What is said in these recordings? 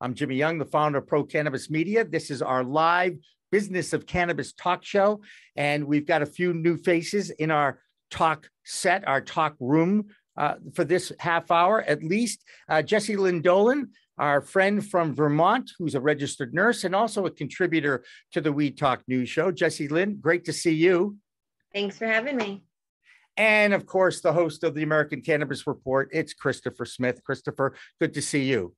I'm Jimmy Young, the founder of Pro Cannabis Media. This is our live Business of Cannabis talk show. And we've got a few new faces in our talk set, our talk room uh, for this half hour at least. Uh, Jesse Lynn Dolan, our friend from Vermont, who's a registered nurse and also a contributor to the Weed Talk News Show. Jesse Lynn, great to see you. Thanks for having me. And of course, the host of the American Cannabis Report, it's Christopher Smith. Christopher, good to see you.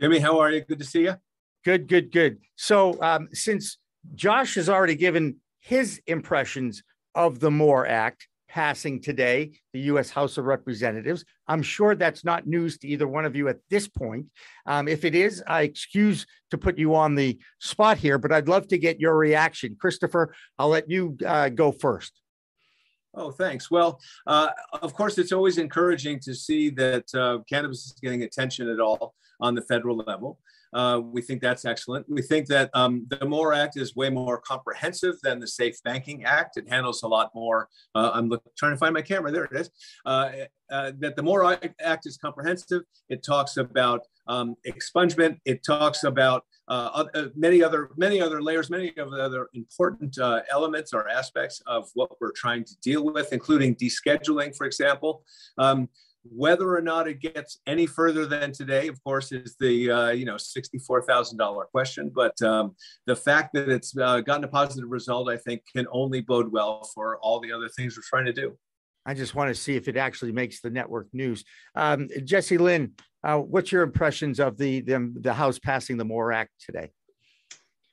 Jimmy, how are you? Good to see you. Good, good, good. So, um, since Josh has already given his impressions of the MORE Act passing today, the U.S. House of Representatives, I'm sure that's not news to either one of you at this point. Um, if it is, I excuse to put you on the spot here, but I'd love to get your reaction. Christopher, I'll let you uh, go first. Oh, thanks. Well, uh, of course, it's always encouraging to see that uh, cannabis is getting attention at all on the federal level. Uh, we think that's excellent. We think that um, the MORE Act is way more comprehensive than the Safe Banking Act. It handles a lot more. Uh, I'm look, trying to find my camera. There it is. Uh, uh that the MORE Act is comprehensive. It talks about um, expungement. It talks about uh, uh, many other many other layers, many of the other important uh, elements or aspects of what we're trying to deal with, including descheduling, for example. Um, whether or not it gets any further than today, of course, is the uh, you know sixty-four thousand dollar question. But um, the fact that it's uh, gotten a positive result, I think, can only bode well for all the other things we're trying to do. I just want to see if it actually makes the network news. Um, Jesse Lynn, uh, what's your impressions of the, the, the House passing the MORE Act today?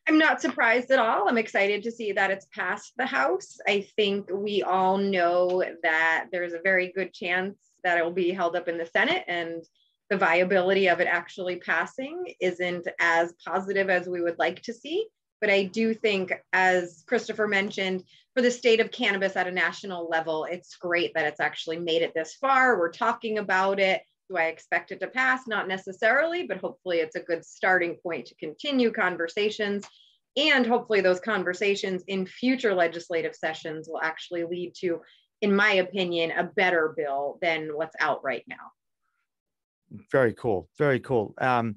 I'm not surprised at all. I'm excited to see that it's passed the House. I think we all know that there's a very good chance that it will be held up in the Senate and the viability of it actually passing isn't as positive as we would like to see. But I do think, as Christopher mentioned, for the state of cannabis at a national level, it's great that it's actually made it this far. We're talking about it. Do I expect it to pass? Not necessarily, but hopefully it's a good starting point to continue conversations. And hopefully those conversations in future legislative sessions will actually lead to, in my opinion, a better bill than what's out right now. Very cool. Very cool. Um,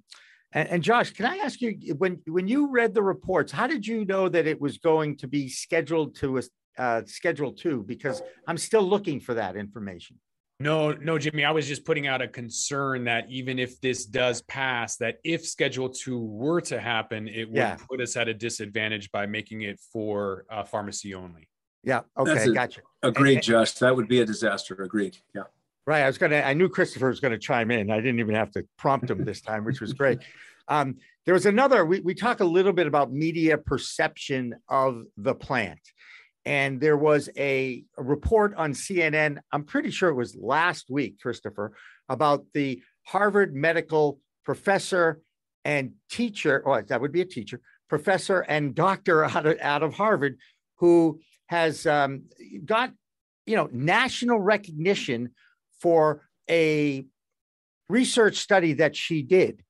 and, and, Josh, can I ask you when when you read the reports, how did you know that it was going to be scheduled to a uh, schedule two? Because I'm still looking for that information. No, no, Jimmy. I was just putting out a concern that even if this does pass, that if Schedule Two were to happen, it would yeah. put us at a disadvantage by making it for uh, pharmacy only. Yeah. Okay. Gotcha. Agreed, and, Josh. That would be a disaster. Agreed. Yeah. Right. I was going to, I knew Christopher was going to chime in. I didn't even have to prompt him this time, which was great. Um, there was another, we, we talk a little bit about media perception of the plant. And there was a, a report on CNN, I'm pretty sure it was last week, Christopher, about the Harvard medical professor and teacher, or that would be a teacher, professor and doctor out of, out of Harvard, who has um, got, you know, national recognition for a research study that she did.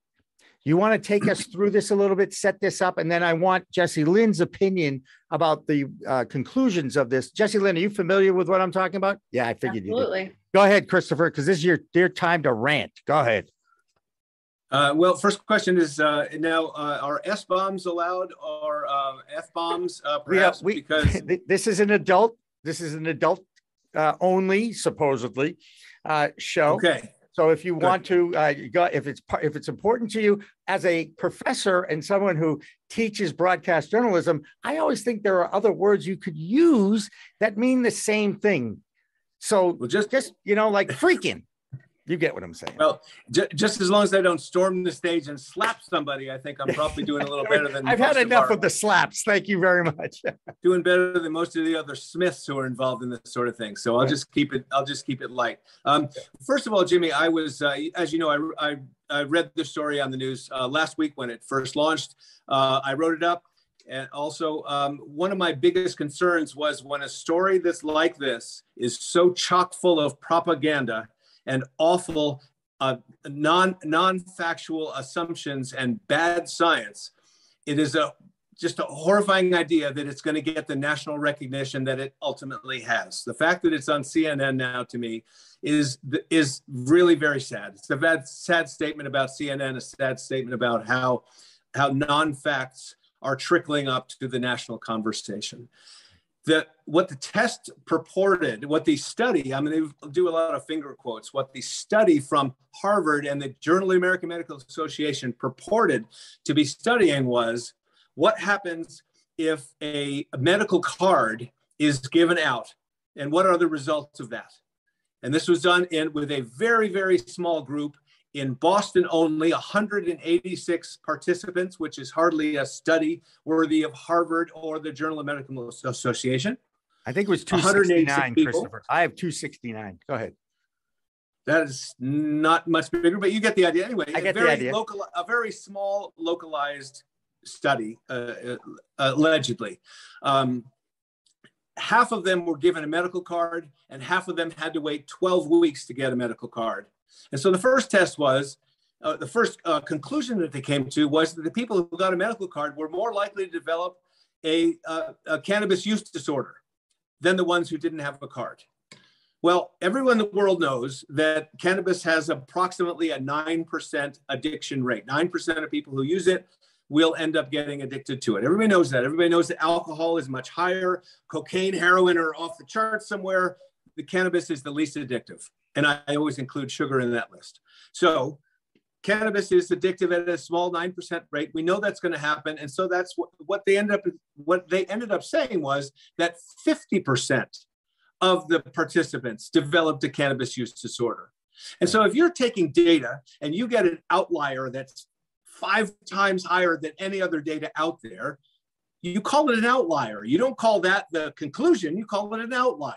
You want to take us through this a little bit, set this up, and then I want Jesse Lynn's opinion about the uh, conclusions of this. Jesse Lynn, are you familiar with what I'm talking about? Yeah, I figured Absolutely. you did. Go ahead, Christopher, because this is your dear time to rant. Go ahead. Uh, well, first question is uh, now uh, are S bombs allowed or uh, F bombs? Uh, perhaps we, because this is an adult. This is an adult uh, only supposedly uh, show. Okay. So if you Good. want to, uh, go, if it's if it's important to you as a professor and someone who teaches broadcast journalism, I always think there are other words you could use that mean the same thing. So well, just just you know, like freaking. You get what I'm saying. Well, j- just as long as I don't storm the stage and slap somebody, I think I'm probably doing a little better than. I've had enough of, our, of the slaps. Thank you very much. doing better than most of the other Smiths who are involved in this sort of thing. So I'll just keep it. I'll just keep it light. Um, first of all, Jimmy, I was, uh, as you know, I, I, I read the story on the news uh, last week when it first launched. Uh, I wrote it up. And also, um, one of my biggest concerns was when a story that's like this is so chock full of propaganda and awful uh, non non factual assumptions and bad science. It is a just a horrifying idea that it's going to get the national recognition that it ultimately has. The fact that it's on CNN now to me is is really very sad. It's a bad, sad statement about CNN, a sad statement about how how non-facts are trickling up to the national conversation. The, what the test purported, what the study, I mean, they do a lot of finger quotes, what the study from Harvard and the Journal of the American Medical Association purported to be studying was what happens if a medical card is given out and what are the results of that? And this was done in with a very, very small group in Boston only, 186 participants, which is hardly a study worthy of Harvard or the Journal of Medical Association. I think it was 269, Christopher. I have 269. Go ahead. That is not much bigger, but you get the idea. Anyway, I get a very the idea. Local, a very small localized study, uh, uh, allegedly. Um, half of them were given a medical card, and half of them had to wait 12 weeks to get a medical card. And so the first test was uh, the first uh, conclusion that they came to was that the people who got a medical card were more likely to develop a, uh, a cannabis use disorder than the ones who didn't have a card. Well, everyone in the world knows that cannabis has approximately a 9% addiction rate. 9% of people who use it will end up getting addicted to it. Everybody knows that. Everybody knows that alcohol is much higher. Cocaine, heroin are off the charts somewhere. The cannabis is the least addictive. And I, I always include sugar in that list. So cannabis is addictive at a small 9% rate. We know that's going to happen. And so that's what, what they ended up what they ended up saying was that 50% of the participants developed a cannabis use disorder. And so if you're taking data and you get an outlier that's five times higher than any other data out there, you call it an outlier. You don't call that the conclusion, you call it an outlier.